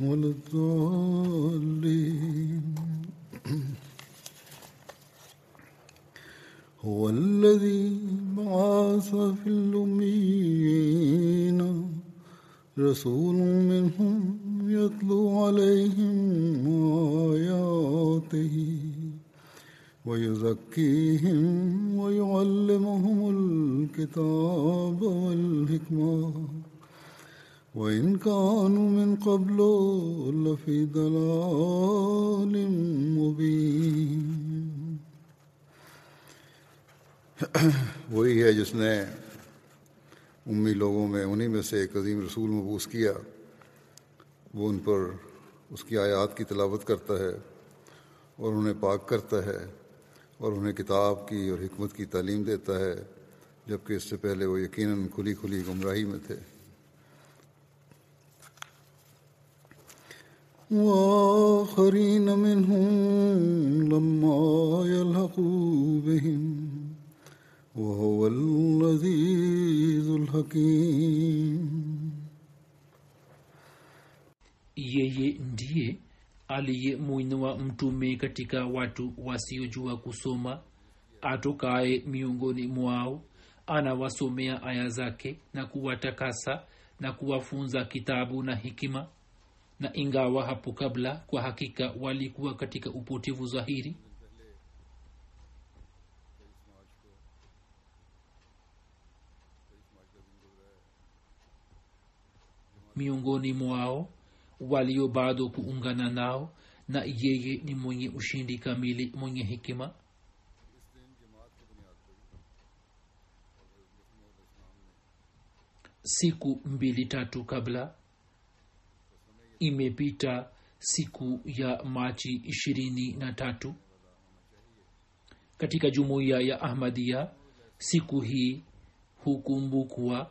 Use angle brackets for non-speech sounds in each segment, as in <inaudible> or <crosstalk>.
ولا الضالين هو الذي بعث في الأميين. رسول منهم يتلو عليهم آياته ويزكيهم ويعلمهم الكتاب والحكمة. وإن كانوا من قبل لفي ضلال مبين۔ <coughs> وہی ہے جس نے امی لوگوں میں، انہی میں سے ایک عظیم رسول مبوس کیا۔ وہ ان پر اس کی آیات کی تلاوت کرتا ہے اور انہیں پاک کرتا ہے اور انہیں کتاب کی اور حکمت کی تعلیم دیتا ہے، جبکہ اس سے پہلے وہ یقیناً کھلی کھلی گمراہی میں تھے۔ وآخرين منهم لما يلحقوا بهم وهو العزيز الحكيم yeye ndiye aliyemwinua mtume katika watu wasiojua kusoma atokaye miongoni mwao anawasomea aya zake na kuwatakasa na kuwafunza kitabu na hikima na ingawa hapo kabla kwa hakika walikuwa katika upotevu dhahiri miongoni mwao walio bado kuungana nao na yeye ni mwenye ushindi kamili mwenye hikima siku mbili tatu kabla imepita siku ya machi ishirini na tatu. Katika jumuiya ya ahmadia siku hii hukumbukwa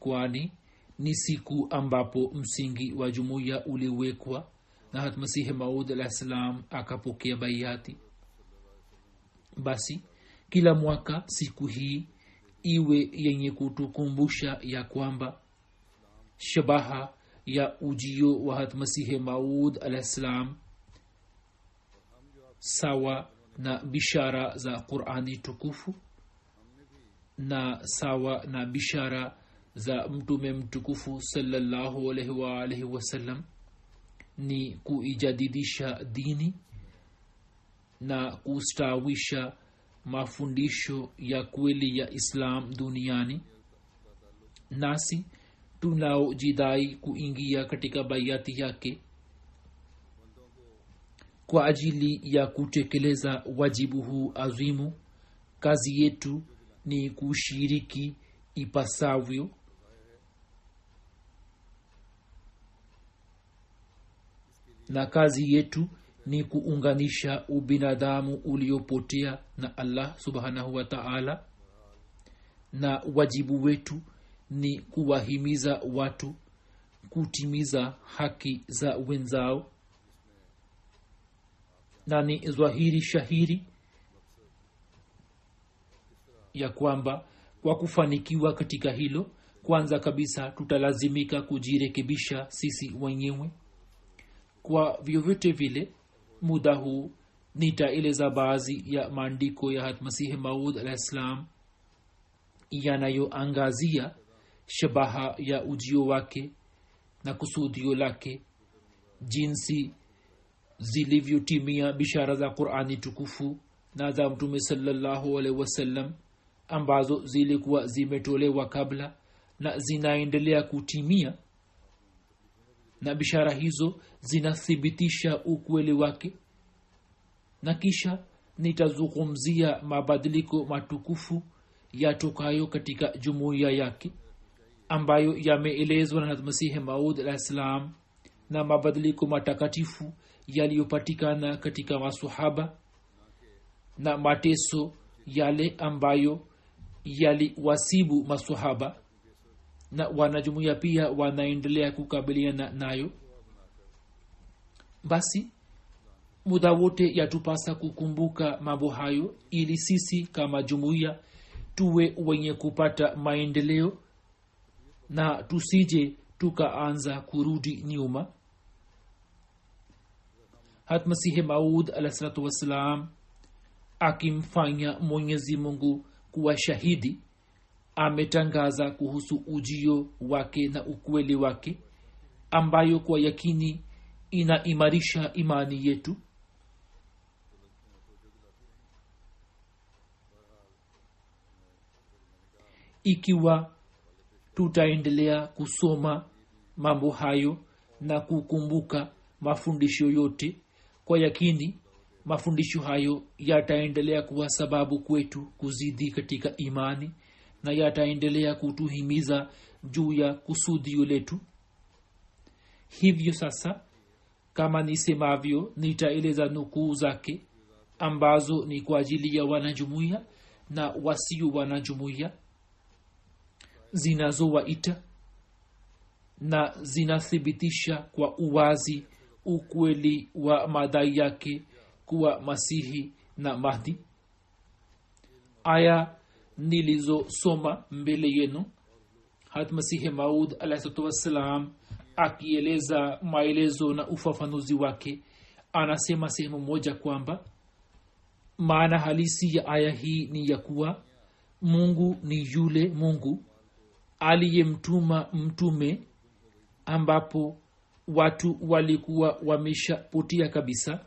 kwani ni siku ambapo msingi wa jumuiya uliwekwa na hatmasihi maud alah salam akapokea baiati basi kila mwaka siku hii iwe yenye kutukumbusha ya kwamba shabaha ya ujio wa hatmasihi maud alah salam sawa na bishara za qurani tukufu na sawa na bishara za mtume mtukufu salallahu alaihi waalihi wasallam ni kuijadidisha dini na kustawisha mafundisho ya kweli ya islam duniani nasi tunaojidai kuingia katika baiati yake kwa ajili ya kutekeleza wajibu huu azimu. Kazi yetu ni kushiriki ipasavyo na kazi yetu ni kuunganisha ubinadamu uliopotea na allah subhanahu wa taala na wajibu wetu ni kuwahimiza watu kutimiza haki za wenzao. Na ni zwahiri shahiri ya kwamba kwa kufanikiwa katika hilo kwanza kabisa tutalazimika kujirekebisha sisi wenyewe. Kwa vyovyote vile muda huu nitaeleza baadhi ya maandiko ya hatmasihi maud alah yanayoangazia shabaha ya ujio wake na kusudio lake jinsi zilivyotimia bishara za qurani tukufu na za mtume salallahu alaihi wasallam ambazo zilikuwa zimetolewa kabla na zinaendelea kutimia na bishara hizo zinathibitisha ukweli wake na kisha nitazungumzia mabadiliko matukufu yatokayo katika jumuiya yake ambayo yameelezwa na masihi maud alah na mabadiliko matakatifu yaliyopatikana katika masahaba na mateso yale ambayo yaliwasibu masahaba na wanajumuia pia wanaendelea kukabiliana nayo. Basi muda wote yatupasa kukumbuka mambo hayo ili sisi kama jumuiya tuwe wenye kupata maendeleo na tusije tukaanza kurudi nyuma. Hatmasihi maud alahsalatu wassalam akimfanya mwenyezi mungu kuwa shahidi ametangaza kuhusu ujio wake na ukweli wake ambayo kwa yakini inaimarisha imani yetu. Ikiwa tutaendelea kusoma mambo hayo na kukumbuka mafundisho yote. Kwa yakini mafundisho hayo yataendelea kuwa sababu kwetu kuzidi katika imani na yataendelea kutuhimiza juu ya kusudio letu. Hivyo sasa kama nisemavyo nitaeleza nukuu zake ambazo ni kwa ajili ya wanajumuiya na wasio wanajumuiya zinazowaita na zinathibitisha kwa uwazi ukweli wa madai yake kuwa masihi na mahdi. Aya nilizosoma mbele yenu hatmasihi maud alahsatu wassalam akieleza maelezo na ufafanuzi wake anasema sehemu moja kwamba maana halisi ya aya hii ni ya kuwa mungu ni yule mungu aliyemtuma mtume ambapo watu walikuwa wameshapotia kabisa.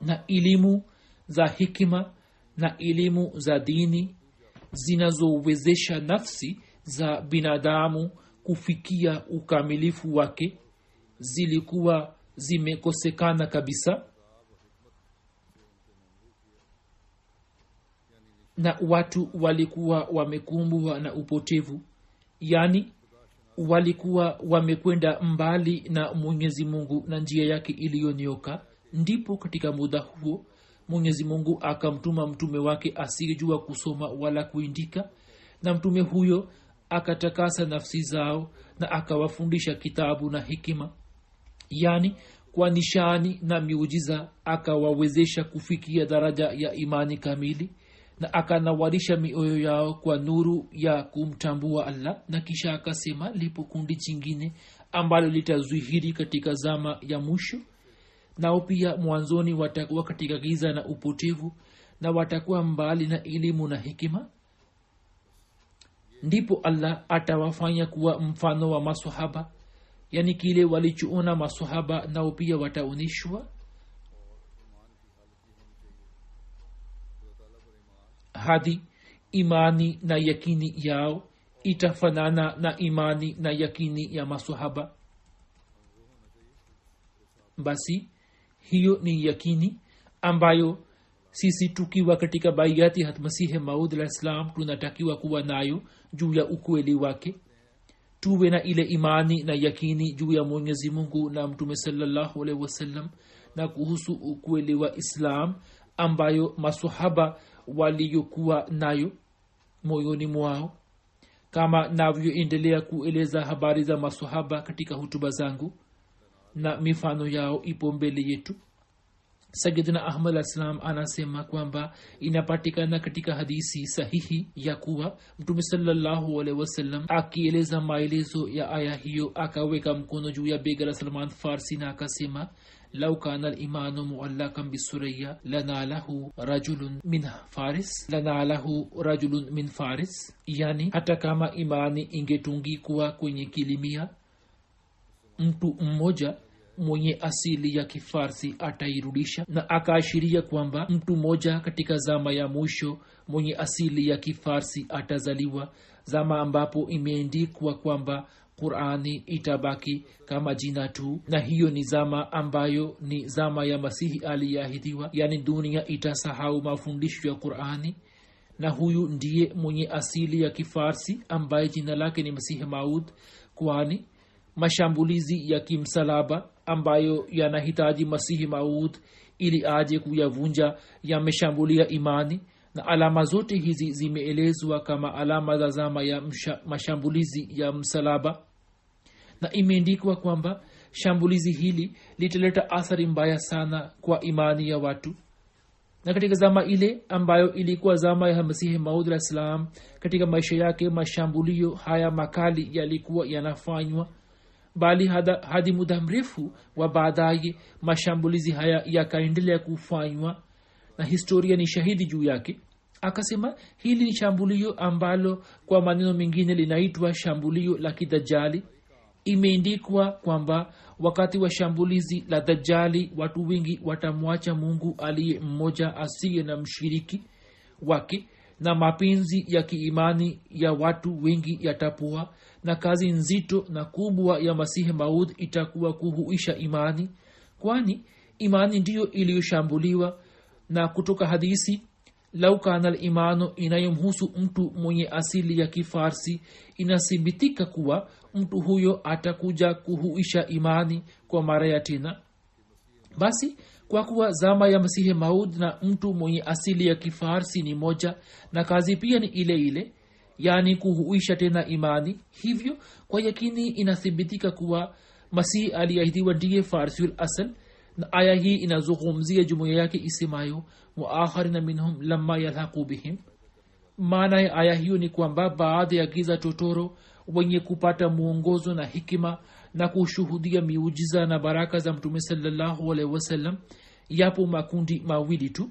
Na elimu za hikima na elimu za dini zinazowezesha nafsi za binadamu kufikia ukamilifu wake zilikuwa zimekosekana kabisa na watu walikuwa wamekumbwa na upotevu. Yaani walikuwa wamekwenda mbali na mwenyezi mungu na njia yake iliyonyoka ndipo katika muda huo mwenyezi mungu akamtuma mtume wake asiyejua kusoma wala kuindika na mtume huyo akatakasa nafsi zao na akawafundisha kitabu na hikima yaani kwa nishani na miujiza akawawezesha kufikia daraja ya imani kamili na akanawarisha mioyo yao kwa nuru ya kumtambua allah na kisha akasema lipo kundi jingine ambalo litazwihiri katika zama ya mwisho nao pia mwanzoni watakuwa katika giza na upotevu na watakuwa mbali na elimu na hikima ndipo allah atawafanya kuwa mfano wa masahaba yani kile walichoona masahaba nao pia wataonyeshwa hadi imani na yakini yao itafanana na imani na yakini ya masahaba basi hiyo ni yakini ambayo sisi tukiwa katika baiati hatmasihe maud alah ssalam tunatakiwa kuwa nayo juu ya ukweli wake. Tuwe na ile imani na yakini juu ya mwenyezi mungu na mtume salallahu alaihi wasallam na kuhusu ukweli wa islam ambayo masahaba waliyokuwa nayo moyoni mwao kama navyoendelea kueleza habari za masahaba katika hutuba zangu na mifano yao ipo mbele yetu. Sayidina ahmad alsalam anasema kwamba inapatikana katika hadisi sahihi ya kuwa mtume wasallam akieleza maelezo ya aya hiyo akaweka mkono juu ya bega la salman farsi na akasema lau kana limanu muallakan bisuraya lanalahu rajulun min faris lanalahu rajulun min faris yani hata kama imani ingetungikwa kwenye kilimia mtu mmoja mwenye asili ya kifarsi atairudisha. Na akaashiria kwamba mtu mmoja katika zama ya mwisho mwenye asili ya kifarsi atazaliwa zama ambapo imeendikwa kwamba qurani itabaki kama jina tu. Na hiyo ni zama ambayo ni zama ya masihi aliyeahidiwa. Yani dunia itasahau mafundisho ya qurani. Na huyu ndiye mwenye asili ya kifarsi ambaye jina lake ni masihi maud kwani mashambulizi ya kimsalaba ambayo yanahitaji masihi maud ili aje kuyavunja yameshambulia imani na alama zote hizi zimeelezwa kama alama za zama ya msha, mashambulizi ya msalaba. Na imeandikwa kwamba shambulizi hili litaleta athari mbaya sana kwa imani ya watu. Na katika zama ile ambayo ilikuwa zama ya masihi maud alah salam katika maisha yake mashambulio haya makali yalikuwa yanafanywa. Bali hada, hadi muda mrefu wa baadaye mashambulizi haya yakaendelea kufanywa na historia ni shahidi juu yake. Akasema hili ni shambulio ambalo kwa maneno mengine linaitwa shambulio la kidajali. Imeendikwa kwamba wakati wa shambulizi la dajali watu wengi watamwacha mungu aliye mmoja asiye na mshiriki wake na mapenzi ya kiimani ya watu wengi yatapoa na kazi nzito na kubwa ya masihi maud itakuwa kuhuisha imani kwani imani ndiyo iliyoshambuliwa na kutoka hadisi lau kana limanu inayomhusu mtu mwenye asili ya kifarsi inathibitika kuwa mtu huyo atakuja kuhuisha imani kwa mara ya tena. Basi kwa kuwa zama ya masihi maud na mtu mwenye asili ya kifarsi ni moja na kazi pia ni ile ile yaani kuhuisha tena imani hivyo kwa yakini inathibitika kuwa masihi aliahidiwa ndiye farsiul asal aya hii inazungumzia jumuiya yake isemayo waakharina minhum lama yalhaqu bihim. Maana ya aya hiyo ni kwamba baadhi ya giza totoro wenye kupata mwongozo na hikima na kushuhudia miujiza na baraka za mtume salllahualhi wasallam yapo makundi mawili tu.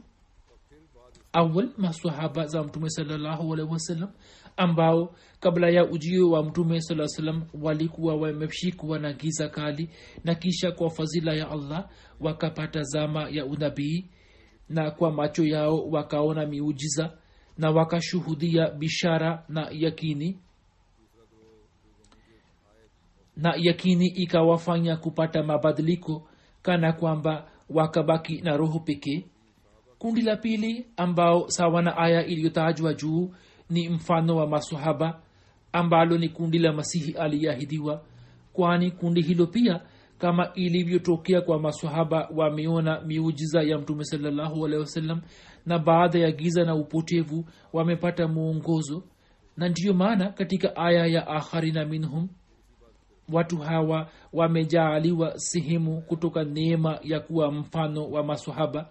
Awal masahaba za mtume salllahualhi wasallam ambao kabla ya ujio wa mtume saa salam walikuwa wameshikwa na giza kali na kisha kwa fadhila ya allah wakapata zama ya unabii na kwa macho yao wakaona miujiza na wakashuhudia bishara na yakini. Na yakini ikawafanya kupata mabadiliko kana kwamba wakabaki na roho pekee. Kundi la pili ambao sawa na aya iliyotajwa juu ni mfano wa masahaba ambalo ni kundi la masihi aliyeahidiwa kwani kundi hilo pia kama ilivyotokea kwa masahaba wameona miujiza ya mtume wasallam na baada ya giza na upotevu wamepata mwongozo. Na ndiyo maana katika aya ya akharina minhum watu hawa wamejaaliwa sehemu kutoka neema ya kuwa mfano wa masahaba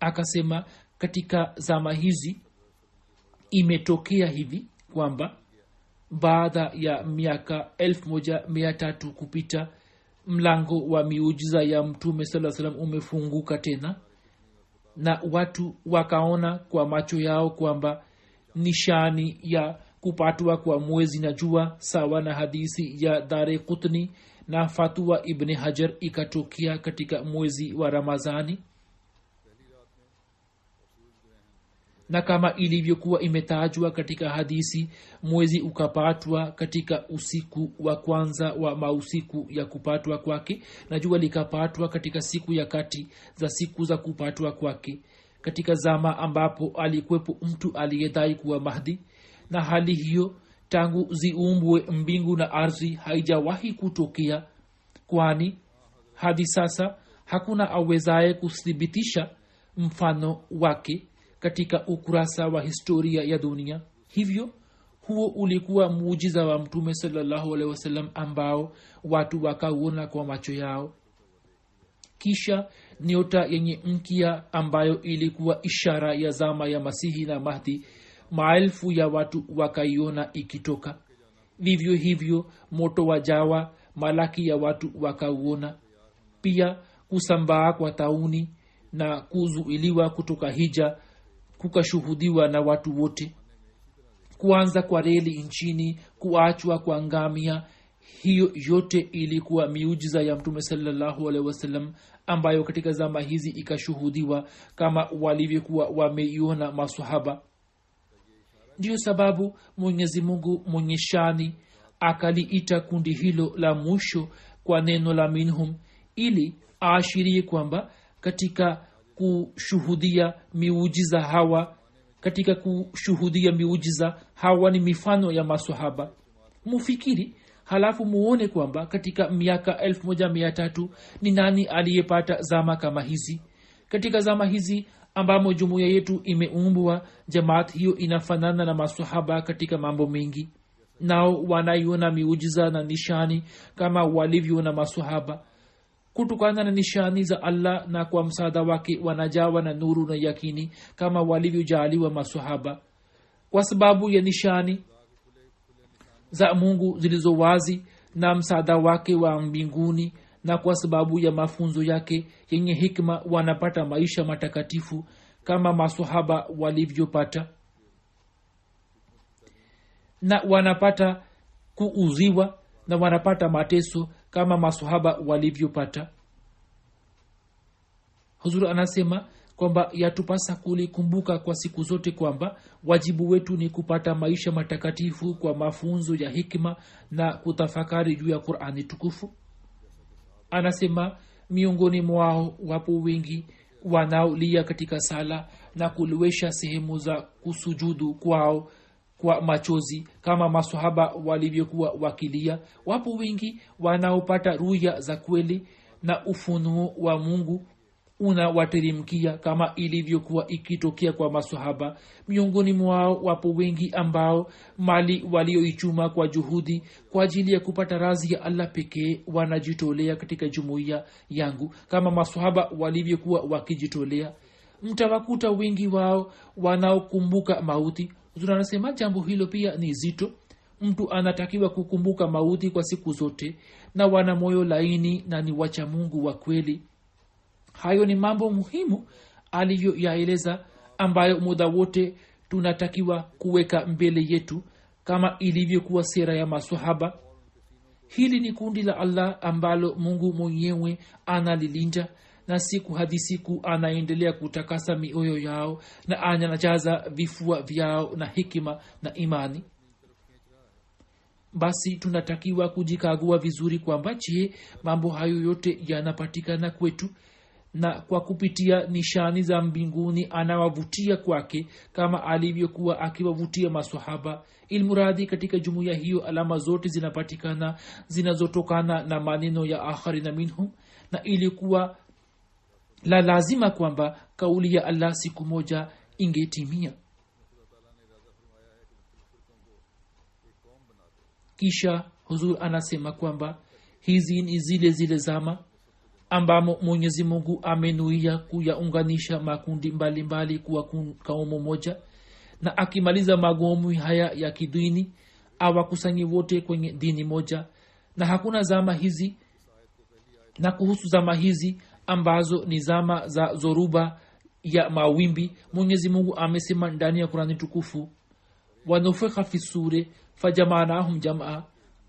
akasema katika zama hizi imetokea hivi kwamba baada ya miaka elfu moja mia tatu kupita mlango wa miujiza ya mtume saa salam umefunguka tena na watu wakaona kwa macho yao kwamba nishani ya kupatwa kwa mwezi na jua sawa na hadisi ya dare kutni na fatua ibni hajar ikatokea katika mwezi wa ramazani na kama ilivyokuwa imetajwa katika hadisi mwezi ukapatwa katika usiku wa kwanza wa mausiku ya kupatwa kwake na jua likapatwa katika siku ya kati za siku za kupatwa kwake. Katika zama ambapo alikuwepo mtu aliyedai kuwa mahdi na hali hiyo tangu ziumbwe mbingu na ardhi haijawahi kutokea kwani hadi sasa hakuna awezaye kuthibitisha mfano wake katika ukurasa wa historia ya dunia. Hivyo huo ulikuwa muujiza wa mtume sawasalam ambao watu wakauona kwa macho yao. Kisha nyota yenye mkia ambayo ilikuwa ishara ya zama ya masihi na mahdi maelfu ya watu wakaiona ikitoka. Vivyo hivyo moto wa jawa malaki ya watu wakauona. Pia kusambaa kwa tauni na kuzuiliwa kutoka hija kukashuhudiwa na watu wote. Kuanza kwa reli nchini kuachwa kwa ngamia hiyo yote ilikuwa miujiza ya mtume salallahu alehi wasallam ambayo katika zama hizi ikashuhudiwa kama walivyokuwa wameiona masahaba ndiyo sababu mwenyezi mungu mwenye shani akaliita kundi hilo la mwisho kwa neno la minhum ili aashirie kwamba katika kushuhudia miujiza hawa. Katika kushuhudia miujiza hawa ni mifano ya masahaba mufikiri halafu muone kwamba katika miaka elfu moja mia tatu ni nani aliyepata zama kama hizi. Katika zama hizi ambamo jumuiya yetu imeumbwa jamaat hiyo inafanana na masahaba katika mambo mengi. Nao wanaiona miujiza na nishani kama walivyoona masahaba kutokana na nishani za allah na kwa msaada wake wanajawa na nuru na yakini kama walivyojaaliwa masahaba kwa sababu ya nishani za mungu zilizo wazi na msaada wake wa mbinguni na kwa sababu ya mafunzo yake yenye hikma wanapata maisha matakatifu kama masahaba walivyopata. Na wanapata kuuziwa na wanapata mateso kama masahaba walivyopata. Huzuri anasema kwamba yatupasa kulikumbuka kwa siku zote kwamba wajibu wetu ni kupata maisha matakatifu kwa mafunzo ya hikma na kutafakari juu ya qurani tukufu. Anasema miongoni mwao wapo wengi wanaolia katika sala na kuliwesha sehemu za kusujudu kwao kwa machozi kama masahaba walivyokuwa wakilia. Wapo wengi wanaopata ruya za kweli na ufunuo wa mungu unawateremkia kama ilivyokuwa ikitokea kwa masahaba miongoni mwao wapo wengi ambao mali walioichuma kwa juhudi kwa ajili ya kupata razi ya allah pekee wanajitolea katika jumuiya yangu kama masahaba walivyokuwa wakijitolea. Mtawakuta wengi wao wanaokumbuka mauti tunasema jambo hilo pia ni zito. Mtu anatakiwa kukumbuka mauti kwa siku zote na wana moyo laini na ni wacha mungu wa kweli. Hayo ni mambo muhimu alivyoyaeleza ambayo muda wote tunatakiwa kuweka mbele yetu kama ilivyokuwa sera ya masahaba hili ni kundi la allah ambalo mungu mwenyewe analilinda na siku hadi siku anaendelea kutakasa mioyo yao na anajaza vifua vyao na hikima na imani. Basi tunatakiwa kujikagua vizuri kwamba je mambo hayo yote yanapatikana kwetu? Na kwa kupitia nishani za mbinguni anawavutia kwake kama alivyokuwa akiwavutia masahaba ilmuradhi katika jumuiya hiyo alama zote zinapatikana zinazotokana na maneno ya akharina minhum. Na ilikuwa la lazima kwamba kauli ya allah siku moja ingetimia. Kisha huzur anasema kwamba hizi ni zile zile zama ambamo mwenyezi mungu amenuia kuyaunganisha makundi mbalimbali kuwa kaumu moja. Na akimaliza magomwi haya ya kidini awakusanyi wote kwenye dini moja. Na hakuna zama hizi na kuhusu zama hizi ambazo ni zama za zoruba ya mawimbi. Mwenyezi mungu amesema ndani ya kurani tukufu wanufika fisure fajamanahum jamaa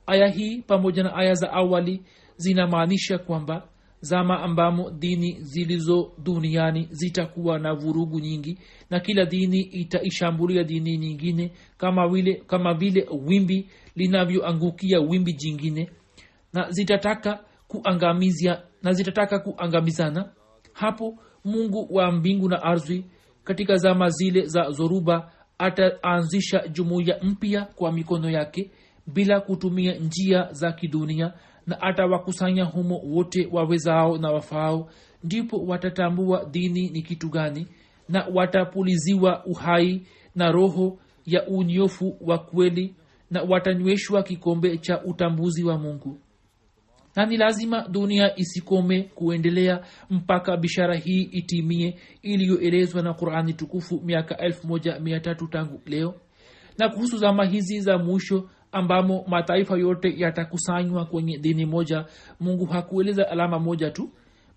aya hii pamoja na aya za awali zinamaanisha kwamba zama ambamo dini zilizo duniani zitakuwa na vurugu nyingi na kila dini itaishambulia dini nyingine kama vile kama vile wimbi linavyoangukia wimbi jingine. Na zitataka kuangamizia na zitataka kuangamizana. Hapo mungu wa mbingu na ardhi katika zama zile za zoruba ataanzisha jumuiya mpya kwa mikono yake bila kutumia njia za kidunia na atawakusanya humo wote wawezao na wafaao ndipo watatambua dini ni kitu gani na watapuliziwa uhai na roho ya unyofu wa kweli na watanyweshwa kikombe cha utambuzi wa mungu na ni lazima dunia isikome kuendelea mpaka bishara hii itimie iliyoelezwa na qurani tukufu miaka 13 tangu leo. Na kuhusu zama hizi za mwisho ambamo mataifa yote yatakusanywa kwenye dini moja mungu hakueleza alama moja tu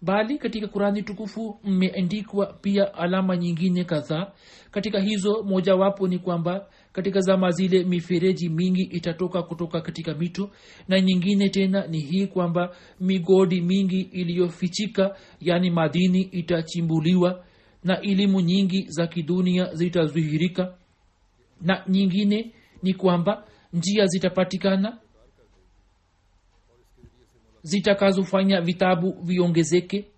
bali katika kurani tukufu mmeandikwa pia alama nyingine kadhaa. Katika hizo mojawapo ni kwamba katika zama zile mifereji mingi itatoka kutoka katika mito na nyingine tena ni hii kwamba migodi mingi iliyofichika yani madini itachimbuliwa na elimu nyingi za kidunia zitadhihirika na nyingine ni kwamba njia zitapatikana zitakazofanya vitabu viongezeke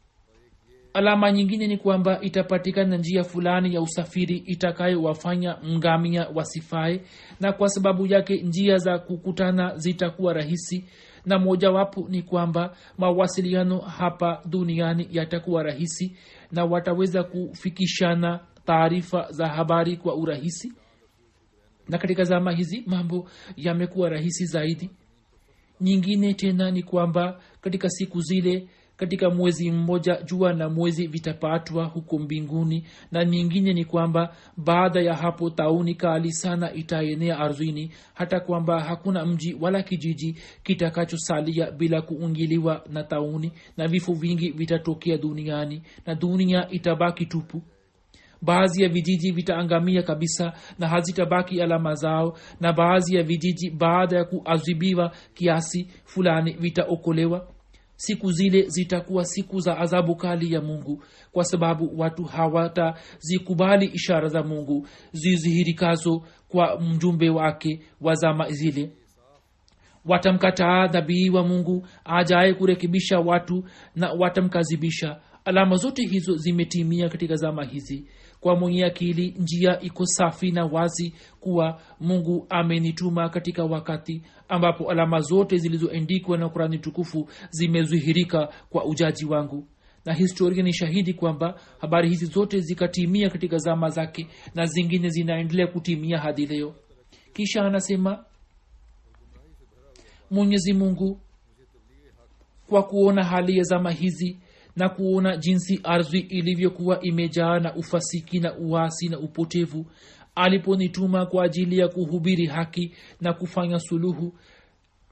alama nyingine ni kwamba itapatikana njia fulani ya usafiri itakayowafanya ngamia wasifae na kwa sababu yake njia za kukutana zitakuwa rahisi na mojawapo ni kwamba mawasiliano hapa duniani yatakuwa rahisi na wataweza kufikishana taarifa za habari kwa urahisi. Na katika zama hizi mambo yamekuwa rahisi zaidi. Nyingine tena ni kwamba katika siku zile katika mwezi mmoja jua na mwezi vitapatwa huko mbinguni. Na nyingine ni kwamba baada ya hapo tauni kali sana itaenea ardhini hata kwamba hakuna mji wala kijiji kitakachosalia bila kuungiliwa na tauni na vifo vingi vitatokea duniani na dunia itabaki tupu. Baadhi ya vijiji vitaangamia kabisa na hazitabaki alama zao na baadhi ya vijiji baada ya kuadhibiwa kiasi fulani vitaokolewa siku zile zitakuwa siku za adhabu kali ya mungu kwa sababu watu hawatazikubali ishara za mungu zizihirikazo kwa mjumbe wake wa zama zile. Watamkataa dhabihi wa mungu ajaye kurekebisha watu na watamkazibisha. Alama zote hizo zimetimia katika zama hizi kwa mwenye akili njia iko safi na wazi kuwa mungu amenituma katika wakati ambapo alama zote zilizoendikwa na kurani tukufu zimezihirika kwa ujaji wangu. Na historia ni shahidi kwamba habari hizi zote zikatimia katika zama zake na zingine zinaendelea kutimia hadi leo. Kisha anasema mwenyezi mungu kwa kuona hali ya zama hizi na kuona jinsi ardhi ilivyokuwa imejaa na ufasiki na uasi na upotevu aliponituma kwa ajili ya kuhubiri haki na kufanya suluhu.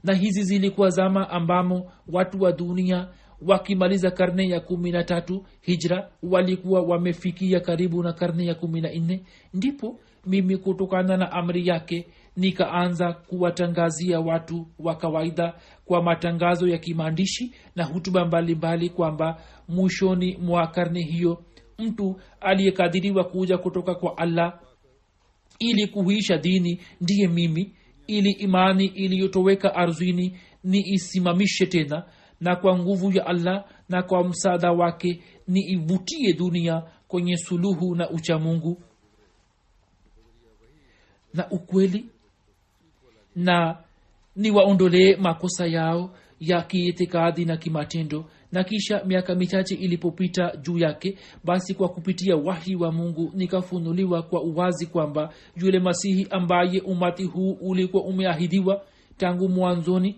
Na hizi zilikuwa zama ambamo watu wa dunia wakimaliza karne ya kumi na tatu hijra walikuwa wamefikia karibu na karne ya kumi na nne. Ndipo mimi kutokana na amri yake nikaanza kuwatangazia watu wa kawaida kwa matangazo ya kimaandishi na hutuba mbalimbali kwamba mwishoni mwa karne hiyo mtu aliyekadiriwa kuja kutoka kwa allah ili kuhuisha dini ndiye mimi ili imani iliyotoweka ardhini ni isimamishe tena na kwa nguvu ya allah na kwa msaada wake ni ivutie dunia kwenye suluhu na uchamungu na ukweli na niwaondolee makosa yao ya kiitikadi na kimatendo. Na kisha miaka michache ilipopita juu yake basi kwa kupitia wahi wa mungu nikafunuliwa kwa uwazi kwamba yule masihi ambaye umati huu ulikuwa umeahidiwa tangu mwanzoni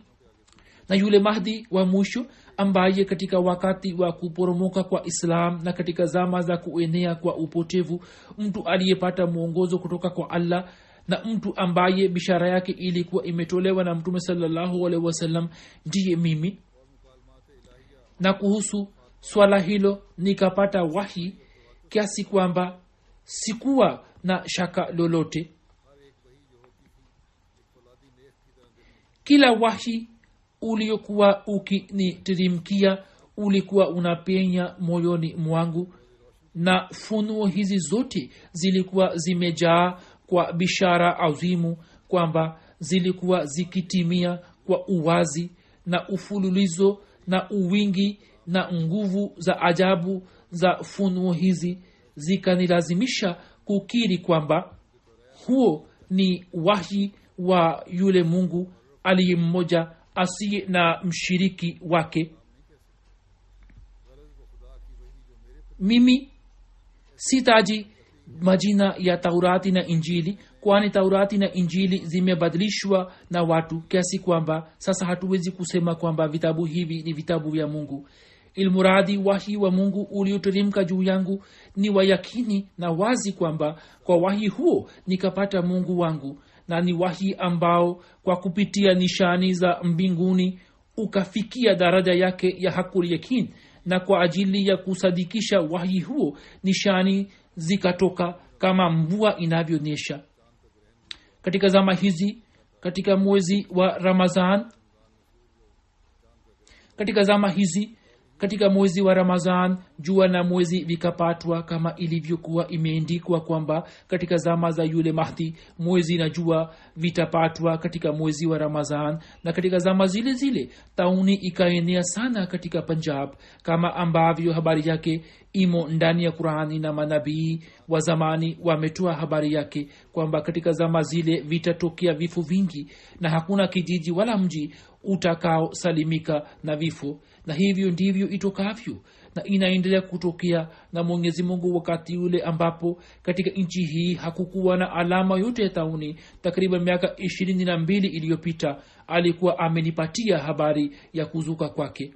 na yule mahdi wa mwisho ambaye katika wakati wa kuporomoka kwa islam na katika zama za kuenea kwa upotevu mtu aliyepata mwongozo kutoka kwa allah na mtu ambaye bishara yake ilikuwa imetolewa na mtume salallahu alaihi wasallam ndiye mimi. Na kuhusu swala hilo nikapata wahi kiasi kwamba sikuwa na shaka lolote. Kila wahi uliokuwa ukinitirimkia ulikuwa unapenya moyoni mwangu na funuo hizi zote zilikuwa zimejaa kwa bishara azimu kwamba zilikuwa zikitimia kwa uwazi na ufululizo na uwingi na nguvu za ajabu za funuo hizi zikanilazimisha kukiri kwamba huo ni wahi wa yule mungu aliye mmoja asiye na mshiriki wake. Mimi sitaji majina ya taurati na injili kwani taurati na injili zimebadilishwa na watu kiasi kwamba sasa hatuwezi kusema kwamba vitabu hivi ni vitabu vya mungu. Ilmuradi wahi wa mungu ulioteremka juu yangu ni wayakini na wazi kwamba kwa wahi huo nikapata mungu wangu na ni wahi ambao kwa kupitia nishani za mbinguni ukafikia daraja yake ya hakul yakin na kwa ajili ya kusadikisha wahi huo nishani zikatoka kama mvua inavyonyesha. Katika zama hizi katika mwezi wa ramazan katika zama hizi katika mwezi wa ramazan jua na mwezi vikapatwa kama ilivyokuwa imeendikwa kwamba katika zama za yule mahdi mwezi na jua vitapatwa katika mwezi wa ramazan na katika zama zile zile tauni ikaenea sana katika punjab. Kama ambavyo habari yake imo ndani ya qurani na manabii wa zamani wametoa habari yake kwamba katika zama zile vitatokea vifo vingi na hakuna kijiji wala mji utakaosalimika na vifo na hivyo ndivyo itokavyo na inaendelea kutokea na mwenyezi mungu wakati ule ambapo katika nchi hii hakukuwa na alama yote ya tauni. Takriban miaka ishirini na mbili iliyopita alikuwa amenipatia habari ya kuzuka kwake.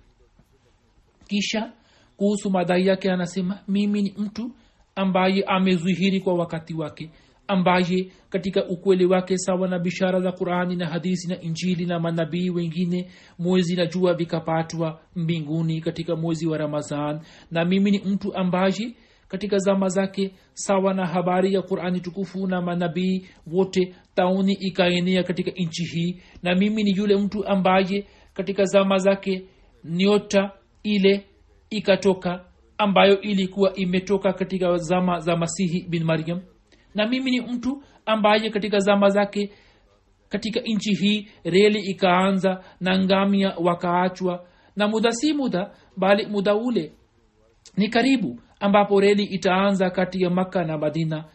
Kisha kuhusu madai yake anasema mimi ni mtu ambaye amezwihiri kwa wakati wake ambaye katika ukweli wake sawa na bishara za qurani na hadisi na injili na manabii wengine mwezi na jua vikapatwa mbinguni katika mwezi wa ramazan na mimi ni mtu ambaye katika zama zake sawa na habari ya qurani tukufu na manabii wote tauni ikaenea katika nchi hii. Na mimi ni yule mtu ambaye katika zama zake nyota ile ikatoka ambayo ilikuwa imetoka katika zama za masihi bin maryam na mimi ni mtu ambaye katika zama zake katika nchi hii reli ikaanza na ngamia wakaachwa. Na muda si muda bali muda ule ni karibu ambapo reli itaanza kati ya makka na madina.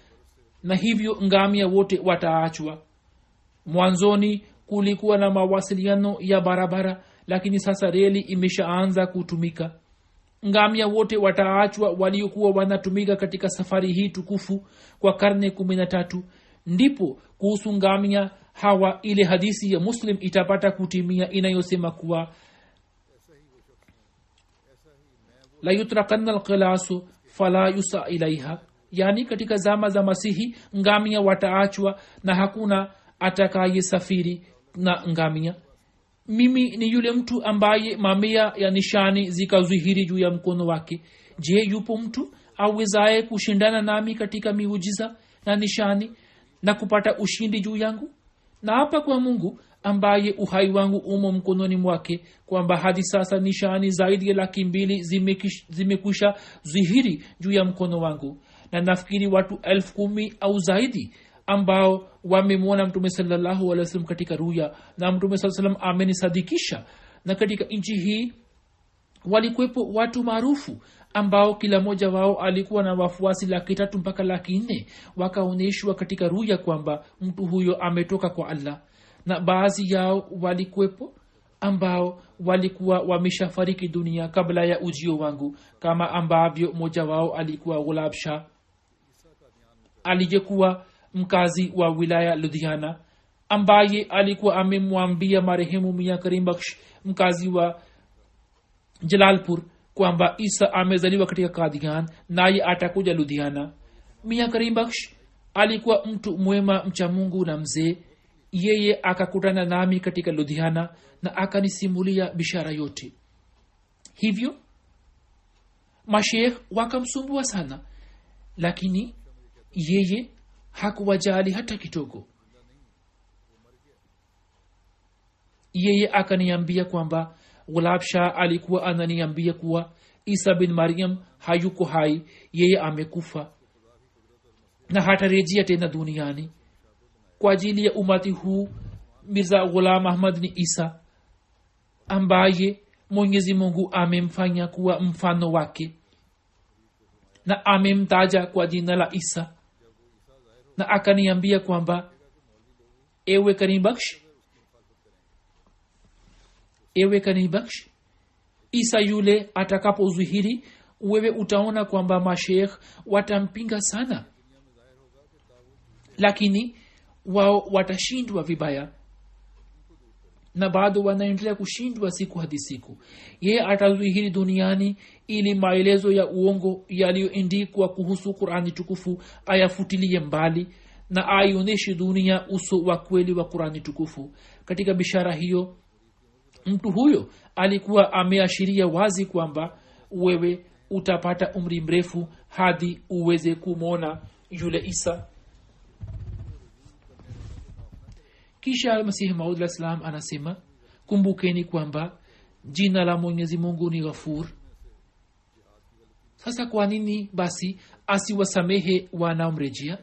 Na hivyo ngamia wote wataachwa. Mwanzoni kulikuwa na mawasiliano ya barabara lakini sasa reli imeshaanza kutumika ngamia wote wataachwa waliokuwa wanatumika katika safari hii tukufu kwa karne kumi na tatu ndipo kuhusu ngamia hawa ile hadisi ya muslim itapata kutimia inayosema kuwa layutrakana lkilasu fala yusa ilaiha. Yaani katika zama za masihi ngamia wataachwa na hakuna atakayesafiri na ngamia mimi ni yule mtu ambaye mamia ya nishani zikazwihiri juu ya mkono wake. Je yupo mtu awezaye kushindana nami katika miujiza na nishani na kupata ushindi juu yangu? Na hapa kwa mungu ambaye uhai wangu umo mkononi mwake kwamba hadi sasa nishani zaidi ya laki mbili zimekwisha zihiri juu ya mkono wangu. Na nafikiri watu elfu kumi au zaidi ambao wamemwona mtume salllahu alehi wa sallam katika ruya. Na mtume saa salam amenisadikisha. Na katika nchi hii walikuwepo watu maarufu ambao kila mmoja wao alikuwa na wafuasi laki tatu mpaka laki nne. Wakaonyeshwa katika ruya kwamba mtu huyo ametoka kwa allah. Na baadhi yao walikuwepo ambao walikuwa wameshafariki dunia kabla ya ujio wangu. Kama ambavyo mmoja wao alikuwa ghulab shah. Aliyekuwa mkazi wa wilaya ludhiana ambaye alikuwa amemwambia marehemu mia karim baksh mkazi wa jalalpur kwamba isa amezaliwa katika kadhian naye atakuja ludhiana. Mia karim baksh alikuwa mtu mwema mcha mungu na mzee. Yeye akakutana nami katika ludhiana na akanisimulia bishara yote. Hivyo mashekh wakamsumbua sana lakini yeye hakuwajali hata kidogo. Yeye akaniambia kwamba gulab alikuwa ananiambia kuwa isa bin maryam hayuko hai yeye amekufa na hatarejea tena duniani. Kwa ajili ya umati huu mirza ghulam ahmad ni isa ambaye mwenyezi mungu amemfanya kuwa mfano wake na amemtaja kwa jina la isa na akaniambia kwamba ewe kanibaksh ewe kanibaksh isa yule atakapozuhiri wewe utaona kwamba mashekh watampinga sana lakini wao watashindwa vibaya na bado wanaendelea kushindwa siku hadi siku. Yeye atadhihiri duniani ili maelezo ya uongo yaliyoendikwa kuhusu qurani tukufu ayafutilie mbali na aionyeshe dunia uso wa kweli wa qurani tukufu. Katika bishara hiyo mtu huyo alikuwa ameashiria wazi kwamba wewe utapata umri mrefu hadi uweze kumwona yule isa kisha almasihi maud alah salam anasema kumbukeni kwamba jina la mwenyezi mungu ni ghafur. Sasa kwa nini basi asiwasamehe wanaomrejea?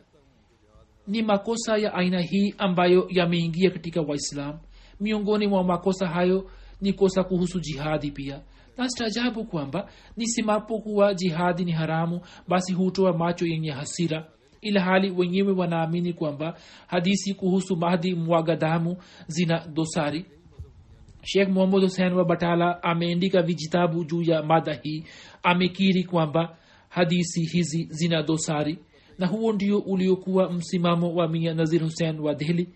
Ni makosa ya aina hii ambayo yameingia katika waislam. Miongoni mwa makosa hayo ni kosa kuhusu jihadi pia. Na stajabu kwamba nisimapo kuwa jihadi ni haramu basi hutoa macho yenye hasira ila hali wenyewe wanaamini kwamba hadisi kuhusu mahdi mwaga damu zina dosari. Shekh muhammad husein wa batala ameandika vijitabu juu ya mada hii amekiri kwamba hadisi hizi zina dosari. Na huo ndio uliokuwa msimamo wa mia nazir husein wa dehli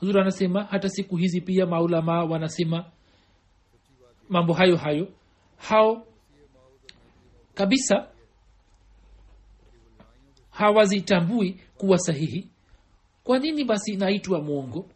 huzur anasema hata siku hizi pia maulamaa wanasema mambo hayo hayo. Hao kabisa hawazitambui kuwa sahihi. Kwa nini basi naitwa mwongo?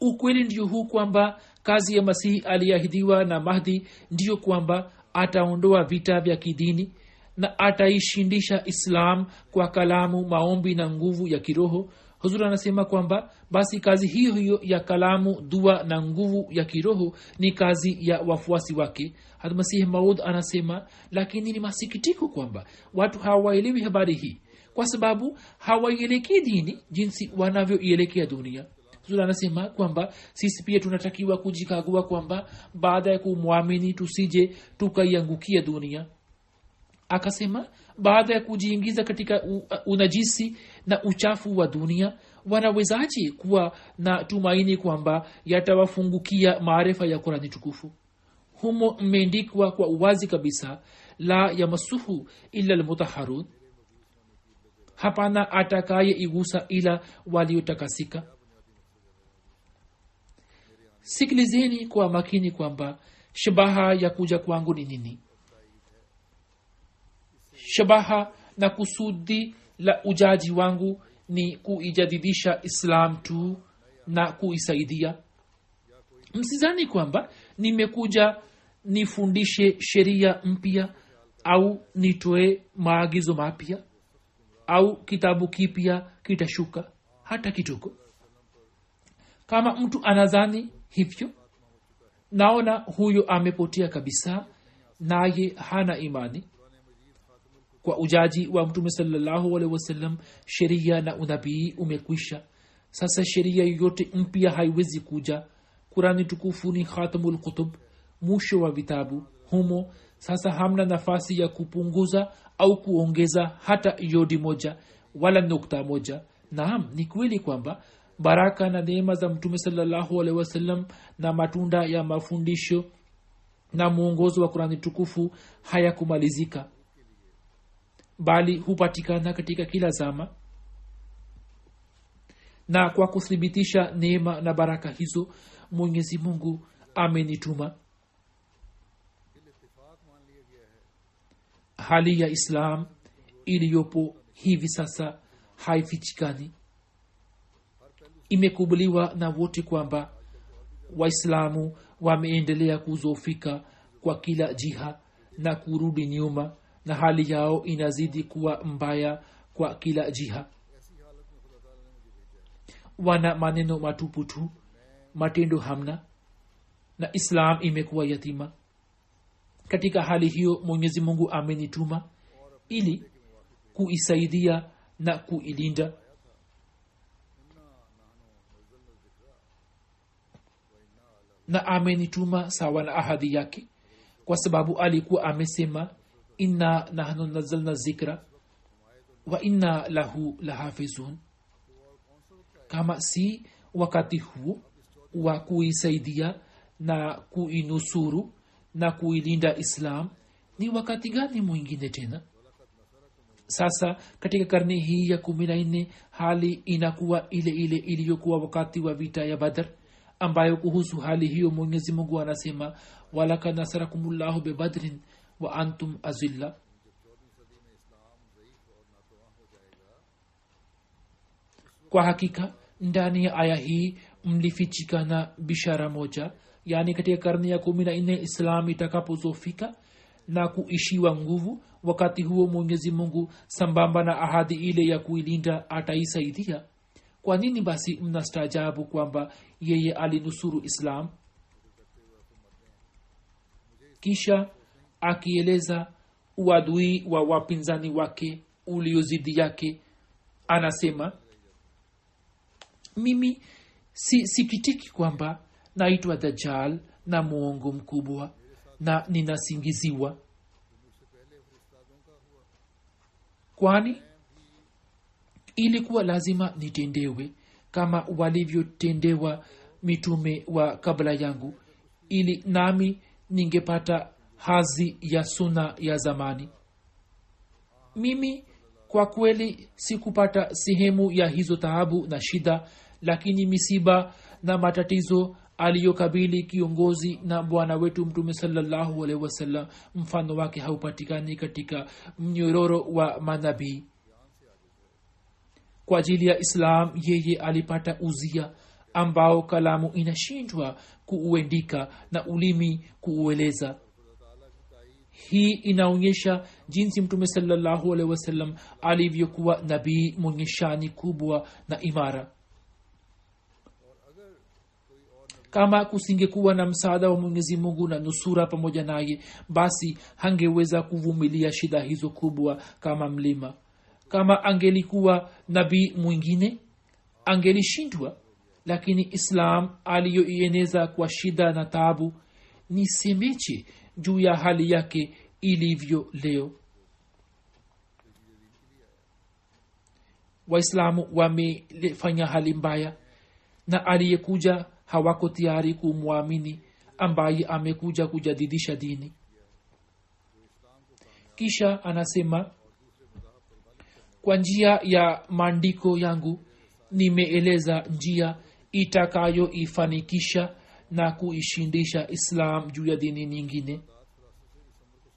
Ukweli ndio huu kwamba kazi ya masihi aliyeahidiwa na mahdi ndiyo kwamba ataondoa vita vya kidini na ataishindisha islam kwa kalamu maombi na nguvu ya kiroho. Huzur anasema kwamba basi kazi hiyo hiyo ya kalamu dua na nguvu ya kiroho ni kazi ya wafuasi wake. Hadmasihi maud anasema lakini ni masikitiko kwamba watu hawaelewi habari hii kwa sababu hawaielekei dini jinsi wanavyoielekea dunia. Zuri anasema kwamba sisi pia tunatakiwa kujikagua kwamba baada ya kumwamini tusije tukaiangukia dunia. Akasema baada ya kujiingiza katika unajisi na uchafu wa dunia wanawezaje kuwa na tumaini kwamba yatawafungukia maarifa ya kurani tukufu? Humo mmeendikwa kwa uwazi kabisa la yamasuhu illa lmutaharun hapana atakaye igusa ila waliotakasika. Sikilizeni kwa makini kwamba shabaha ya kuja kwangu ni nini. Shabaha na kusudi la ujaji wangu ni kuijadidisha islam tu na kuisaidia. Msizani kwamba nimekuja nifundishe sheria mpya au nitoe maagizo mapya au kitabu kipya kitashuka. Hata kidogo. Kama mtu anazani hivyo naona huyo amepotea kabisa naye hana imani. Kwa ujaji wa mtume salllahualhi wasallam sheria na unabii umekwisha. Sasa sheria yoyote mpya haiwezi kuja. Kurani tukufu ni khatamulkutub mwisho wa vitabu. Humo sasa hamna nafasi ya kupunguza au kuongeza hata yodi moja wala nukta moja. Naam ni kweli kwamba baraka na neema za mtume salallahu alehi wasallam na matunda ya mafundisho na mwongozo wa kurani tukufu hayakumalizika bali hupatikana katika kila zama. Na kwa kuthibitisha neema na baraka hizo mwenyezi mungu amenituma hali ya islam iliyopo hivi sasa haifichikani. Imekubuliwa na wote kwamba waislamu wameendelea kuzofika kwa kila jiha na kurudi nyuma na hali yao inazidi kuwa mbaya kwa kila jiha. Wana maneno matupu tu matendo hamna na islam imekuwa yatima katika hali hiyo mwenyezi mungu amenituma ili kuisaidia na kuilinda. Na amenituma sawa na ahadi yake kwa sababu alikuwa amesema inna nahnu nazalna zikra wa inna lahu lahafizun. Kama si wakati huu wa kuisaidia na kuinusuru na kuilinda islam ni wakati gani mwingine tena? Sasa katika karne hii ya kumi na nne hali inakuwa ile ile iliyokuwa wakati wa vita ya badr ambayo kuhusu hali hiyo mwenyezi mungu anasema walakad nasarakumullahu bebadrin wa antum azilla. Kwa hakika ndani ya aya hii mlifichikana bishara moja yaani katika karne ya kumi na nne islam itakapozofika na kuishiwa nguvu wakati huo mwenyezi mungu sambamba na ahadi ile ya kuilinda ataisaidia. Kwa nini basi mnastaajabu kwamba yeye alinusuru islam? Kisha akieleza uadui wa wapinzani wake uliozidi yake anasema mimi si sikitiki kwamba naitwa dajal na mwongo mkubwa na ninasingiziwa. Kwani? Ilikuwa lazima nitendewe kama walivyotendewa mitume wa kabla yangu ili nami ningepata hazi ya suna ya zamani. Mimi kwa kweli sikupata sehemu ya hizo taabu na shida lakini misiba na matatizo aliyokabili kiongozi na bwana wetu mtume salallahu alaihi wasallam mfano wake haupatikani katika mnyororo wa manabii. Kwa ajili ya islam yeye alipata uzia ambao kalamu inashindwa kuuendika na ulimi kuueleza. Hii inaonyesha jinsi mtume salallahu alaihi wasallam alivyokuwa nabii mwenye shani kubwa na imara kama kusingekuwa na msaada wa mwenyezi mungu na nusura pamoja naye basi hangeweza kuvumilia shida hizo kubwa kama mlima. Kama angelikuwa nabii mwingine angelishindwa. Lakini islam aliyoieneza kwa shida na tabu ni semeche juu ya hali yake ilivyo leo. Waislamu wamefanya hali mbaya na aliyekuja hawako tayari kumwamini ambaye amekuja kujadidisha dini. Kisha anasema kwa njia ya maandiko yangu nimeeleza njia itakayoifanikisha na kuishindisha islam juu ya dini nyingine.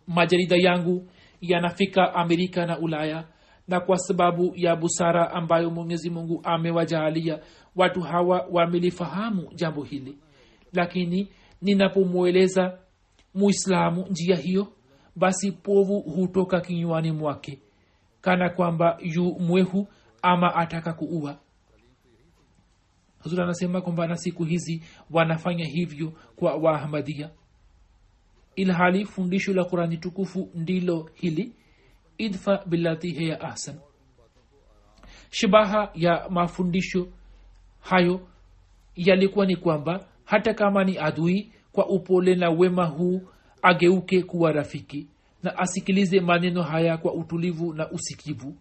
Majarida yangu yanafika amerika na ulaya na kwa sababu ya busara ambayo mwenyezi mungu amewajaalia watu hawa wamelifahamu jambo hili. Lakini ninapomweleza muislamu njia hiyo basi povu hutoka kinywani mwake kana kwamba yu mwehu ama ataka kuua. Hazur anasema kwamba na siku hizi wanafanya hivyo kwa waahmadia ilhali fundisho la qurani tukufu ndilo hili idfa billati hiya ahsan. Shibaha ya mafundisho hayo yalikuwa ni kwamba hata kama ni adui kwa upole na wema huu ageuke kuwa rafiki na asikilize maneno haya kwa utulivu na usikivu.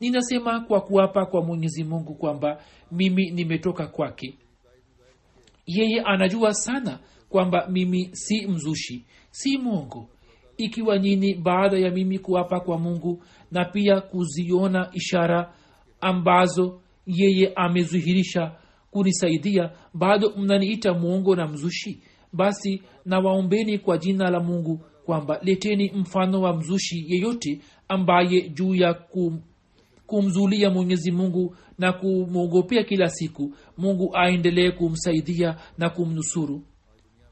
Ninasema kwa kuapa kwa mwenyezi mungu kwamba mimi nimetoka kwake. Yeye anajua sana kwamba mimi si mzushi si mwongo. Ikiwa nyini baada ya mimi kuapa kwa mungu na pia kuziona ishara ambazo yeye amezuhirisha kunisaidia bado mnaniita mwongo na mzushi? Basi nawaombeni kwa jina la mungu kwamba leteni mfano wa mzushi yeyote ambaye juu ya kum, kumzulia mwenyezi mungu na kumwogopea kila siku mungu aendelee kumsaidia na kumnusuru.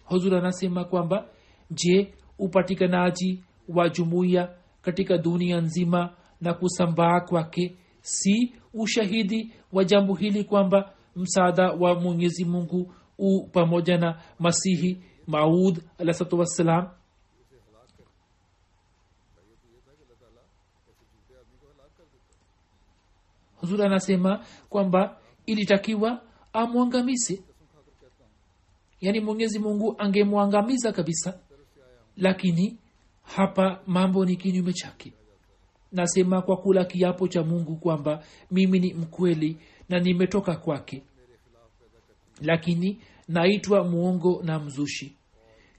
Huzur anasema kwamba je upatikanaji wa jumuiya katika dunia nzima na kusambaa kwake si ushahidi wa jambo hili kwamba msaada wa mwenyezi mungu u pamoja na masihi maud alahsatu wassalam. Huzuri anasema kwamba ilitakiwa amwangamize. Yaani mwenyezi mungu angemwangamiza kabisa lakini hapa mambo ni kinyume chake. Nasema kwa kula kiapo cha mungu kwamba mimi ni mkweli na nimetoka kwake lakini naitwa mwongo na mzushi.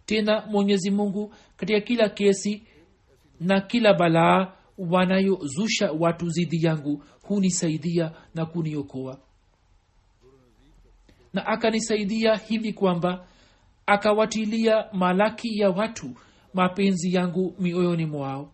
Tena mwenyezi mungu katika kila kesi na kila balaa wanayozusha watu zidi yangu hunisaidia na kuniokoa. Na akanisaidia hivi kwamba akawatilia malaki ya watu mapenzi yangu mioyoni mwao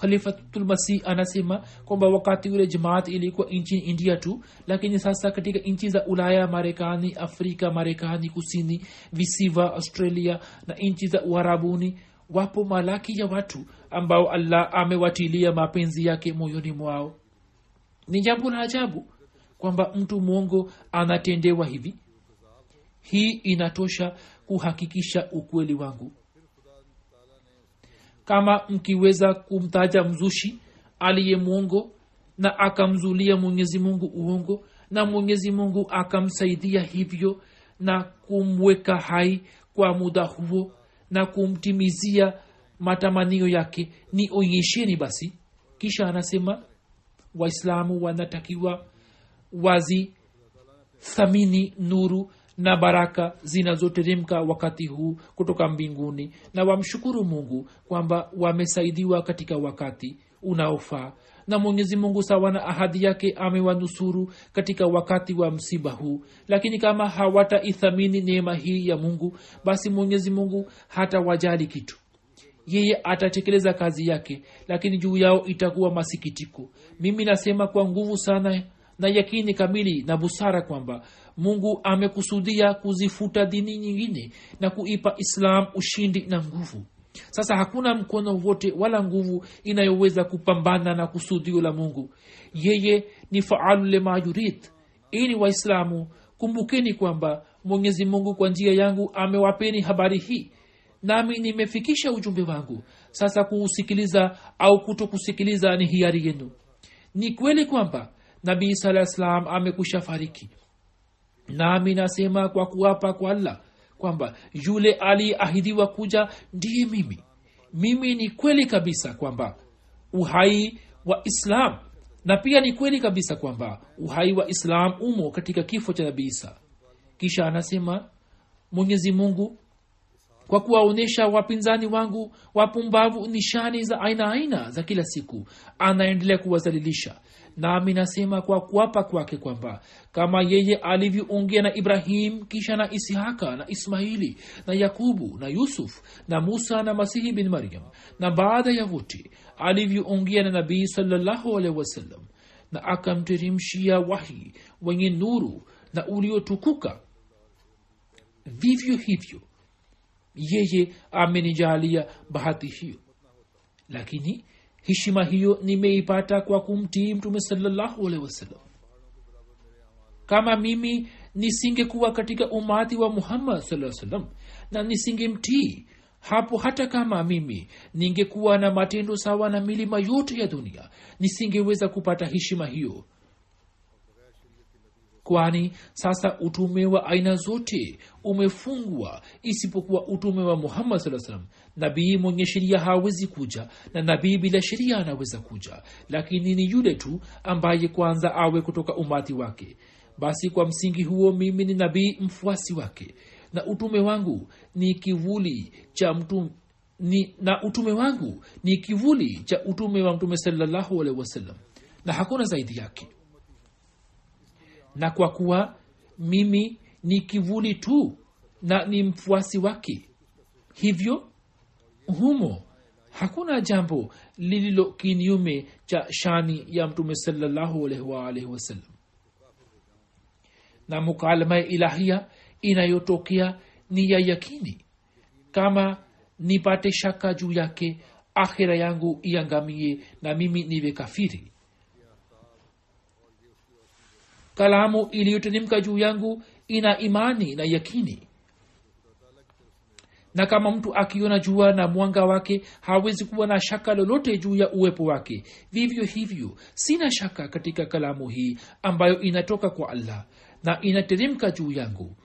khalifatulmasih anasema kwamba wakati ule jamaat ilikuwa nchini india tu lakini sasa katika nchi za ulaya marekani afrika marekani kusini visiva australia na nchi za uharabuni wapo malaki ya watu ambao allah amewatilia mapenzi yake moyoni mwao. Ni jambo la ajabu kwamba mtu mwongo anatendewa hivi. Hii inatosha kuhakikisha ukweli wangu kama mkiweza kumtaja mzushi aliye mwongo na akamzulia mwenyezi mungu uongo na mwenyezi mungu akamsaidia hivyo na kumweka hai kwa muda huo na kumtimizia matamanio yake ni onyesheni basi. Kisha anasema waislamu wanatakiwa wazi thamini nuru na baraka zinazoteremka wakati huu kutoka mbinguni. Na wamshukuru mungu kwamba wamesaidiwa katika wakati unaofaa. Na mwenyezi mungu sawa na ahadi yake amewanusuru katika wakati wa msiba huu. Lakini kama hawataithamini neema hii ya mungu basi mwenyezi mungu hatawajali kitu. Yeye atatekeleza kazi yake lakini juu yao itakuwa masikitiko. Mimi nasema kwa nguvu sana na yakini kamili na busara kwamba mungu amekusudia kuzifuta dini nyingine na kuipa islam ushindi na nguvu. Sasa hakuna mkono wote wala nguvu inayoweza kupambana na kusudio la mungu. Yeye ni faalu lema yurid. Waislamu kumbukeni kwamba mwenyezi mungu kwa njia yangu amewapeni habari hii. Nami nimefikisha ujumbe wangu. Sasa kuusikiliza au kuto kusikiliza ni hiari yenu. Ni kweli kwamba nabii saa salam amekusha fariki nami nasema kwa kuapa kwa allah kwamba yule aliyeahidiwa kuja ndiye mimi. Mimi ni kweli kabisa kwamba uhai wa islam na pia ni kweli kabisa kwamba uhai wa islam umo katika kifo cha nabii isa. Kisha anasema mwenyezi mungu kwa kuwaonyesha wapinzani wangu wapumbavu nishani za aina aina za kila siku anaendelea kuwazalilisha nami nasema kwa kuapa kwake kwamba kama yeye alivyoongea na ibrahim kisha na ishaka na ismaili na yakubu na yusuf na musa na masihi bin maryam na baada ya wote alivyoongea na nabii salllahu alehi wasallam na akamteremshia wahi wenye nuru na uliotukuka vivyo hivyo yeye amenijalia bahati hiyo. Lakini heshima hiyo nimeipata kwa kumtii mtume salallahu alehi wasallam. Kama mimi nisingekuwa katika umati wa muhammad saa salam na nisingemtii hapo hata kama mimi ningekuwa na matendo sawa na milima yote ya dunia nisingeweza kupata heshima hiyo kwani sasa utume wa aina zote umefungwa isipokuwa utume wa muhammad saa salam nabii mwenye sheria hawezi kuja na nabii bila sheria anaweza kuja. Lakini ni yule tu ambaye kwanza awe kutoka umati wake. Basi kwa msingi huo mimi ni nabii mfuasi wake. Na utume wangu ni kivuli cha mtu ni, na utume wangu ni kivuli cha utume wa mtume salallahu alehi wasallam. Na hakuna zaidi yake na kwa kuwa mimi ni kivuli tu na ni mfuasi wake. Hivyo humo hakuna jambo lililo kinyume cha shani ya mtume salallahu alaihi wasallam. Na mukalama ya ilahia inayotokea ni ya yakini. Kama nipate shaka juu yake akhira yangu iangamie na mimi niwe kafiri kalamu iliyoteremka juu yangu ina imani na yakini. Na kama mtu akiona jua na mwanga wake hawezi kuwa na shaka lolote juu ya uwepo wake. Vivyo hivyo sina shaka katika kalamu hii ambayo inatoka kwa allah na inateremka juu yangu.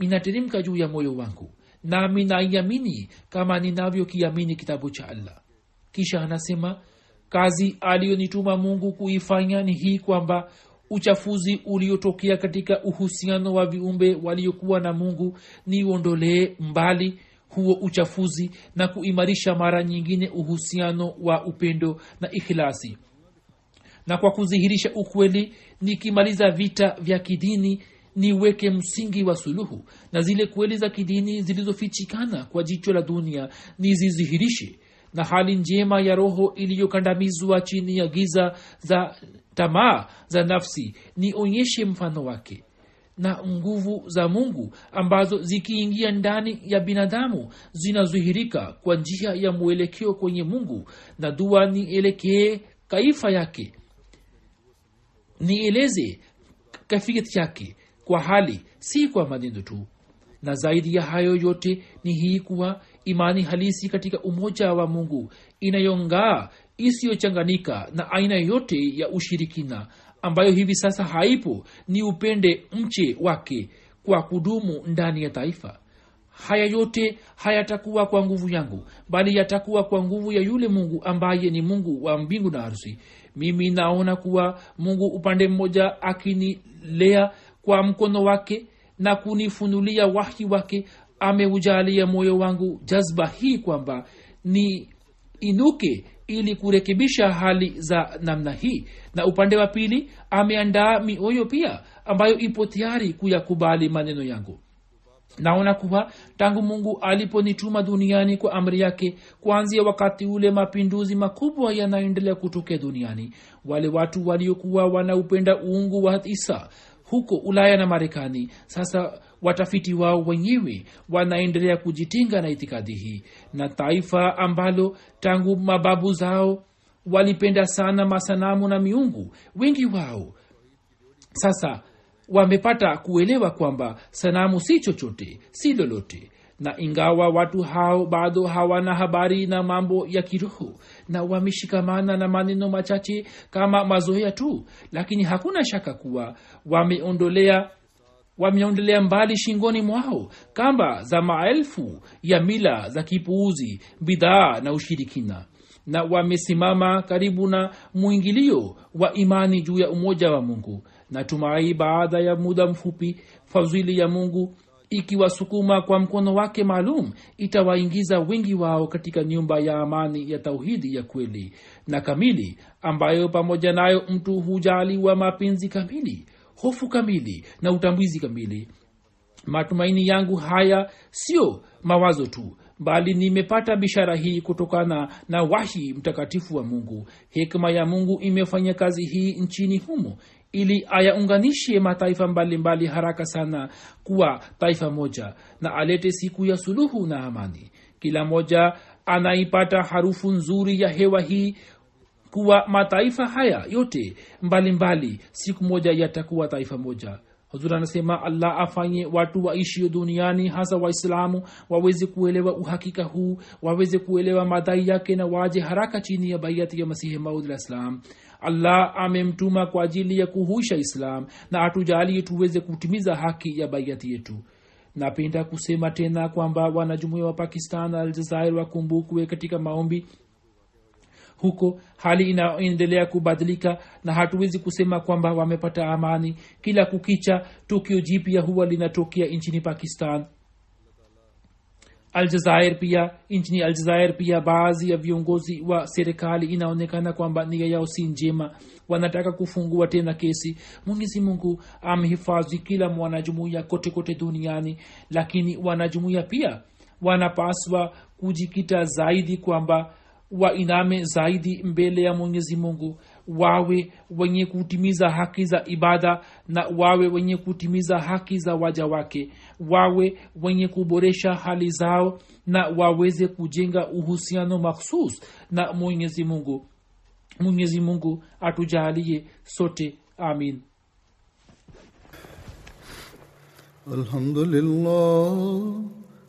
Inateremka juu ya moyo wangu. Nami naiamini kama ninavyokiamini kitabu cha allah. Kisha anasema kazi aliyonituma mungu kuifanya ni hii kwamba uchafuzi uliotokea katika uhusiano wa viumbe waliokuwa na mungu niuondolee mbali huo uchafuzi na kuimarisha mara nyingine uhusiano wa upendo na ikhilasi na kwa kudhihirisha ukweli nikimaliza vita vya kidini niweke msingi wa suluhu na zile kweli za kidini zilizofichikana kwa jicho la dunia nizidhihirishe na hali njema ya roho iliyokandamizwa chini ya giza za tamaa za nafsi nionyeshe mfano wake na nguvu za mungu ambazo zikiingia ndani ya binadamu zinazihirika kwa njia ya mwelekeo kwenye mungu na dua nielekee kaifa yake nieleze kafiyat yake kwa hali si kwa maneno tu. Na zaidi ya hayo yote ni hii kuwa imani halisi katika umoja wa mungu inayongaa isiyochanganika na aina yote ya ushirikina ambayo hivi sasa haipo ni upende mche wake kwa kudumu ndani ya taifa. Haya yote hayatakuwa kwa nguvu yangu bali yatakuwa kwa nguvu ya yule mungu ambaye ni mungu wa mbingu na ardhi. Mimi naona kuwa mungu upande mmoja akinilea kwa mkono wake na kunifunulia wahi wake ameujalia moyo wangu jazba hii kwamba ni inuke ili kurekebisha hali za namna hii. Na upande wa pili ameandaa mioyo pia ambayo ipo tayari kuyakubali maneno yangu. Naona kuwa tangu mungu aliponituma duniani kwa amri yake kuanzia wakati ule mapinduzi makubwa yanayoendelea kutokea duniani wale watu waliokuwa wanaupenda uungu wa isa huko ulaya na marekani sasa watafiti wao wenyewe wanaendelea kujitinga na itikadi hii. Na taifa ambalo tangu mababu zao walipenda sana masanamu na miungu wengi wao sasa wamepata kuelewa kwamba sanamu si chochote si lolote. Na ingawa watu hao bado hawana habari na mambo ya kiroho na wameshikamana na maneno machache kama mazoea tu lakini hakuna shaka kuwa wameondolea wameondolea mbali shingoni mwao. Kamba za maelfu ya mila za kipuuzi bidhaa na ushirikina. Na wamesimama karibu na mwingilio wa imani juu ya umoja wa mungu. Natumai baada ya muda mfupi fadhili ya mungu ikiwasukuma kwa mkono wake maalum itawaingiza wengi wao katika nyumba ya amani ya tauhidi ya kweli. Na kamili ambayo pamoja nayo mtu hujaliwa mapenzi kamili hofu kamili na utambuzi kamili. Matumaini yangu haya sio mawazo tu bali nimepata bishara hii kutokana na wahi mtakatifu wa mungu. Hikma ya mungu imefanya kazi hii nchini humo ili ayaunganishe mataifa mbalimbali mbali haraka sana kuwa taifa moja na alete siku ya suluhu na amani. Kila moja anaipata harufu nzuri ya hewa hii kuwa mataifa haya yote mbalimbali mbali, siku moja yatakuwa taifa moja. Huzur anasema allah afanye watu waishio duniani hasa waislamu waweze kuelewa uhakika huu waweze kuelewa madai yake na waje haraka chini ya baiati ya masihi maud allah amemtuma kwa ajili ya kuhuisha islam na atujalie tuweze kutimiza haki ya baiati yetu. Napenda kusema tena kwamba wanajumuia wa pakistan na aljazair wakumbukwe katika maombi huko hali inaendelea kubadilika na hatuwezi kusema kwamba wamepata amani. Kila kukicha tukio jipya huwa linatokea nchini pakistan. Aljazair pia nchini aljazair pia baadhi ya viongozi wa serikali inaonekana kwamba nia yao si njema. Wanataka kufungua tena kesi. Mwenyezi mungu amhifadhi kila mwanajumuiya kote kote duniani. Lakini wanajumuiya pia wanapaswa kujikita zaidi kwamba wainame zaidi mbele ya mwenyezi mungu wawe wenye kutimiza haki za ibada na wawe wenye kutimiza haki za waja wake wawe wenye kuboresha hali zao na waweze kujenga uhusiano makhsus na mwenyezi mungu. Mwenyezi mungu atujalie sote amin. Alhamdulillah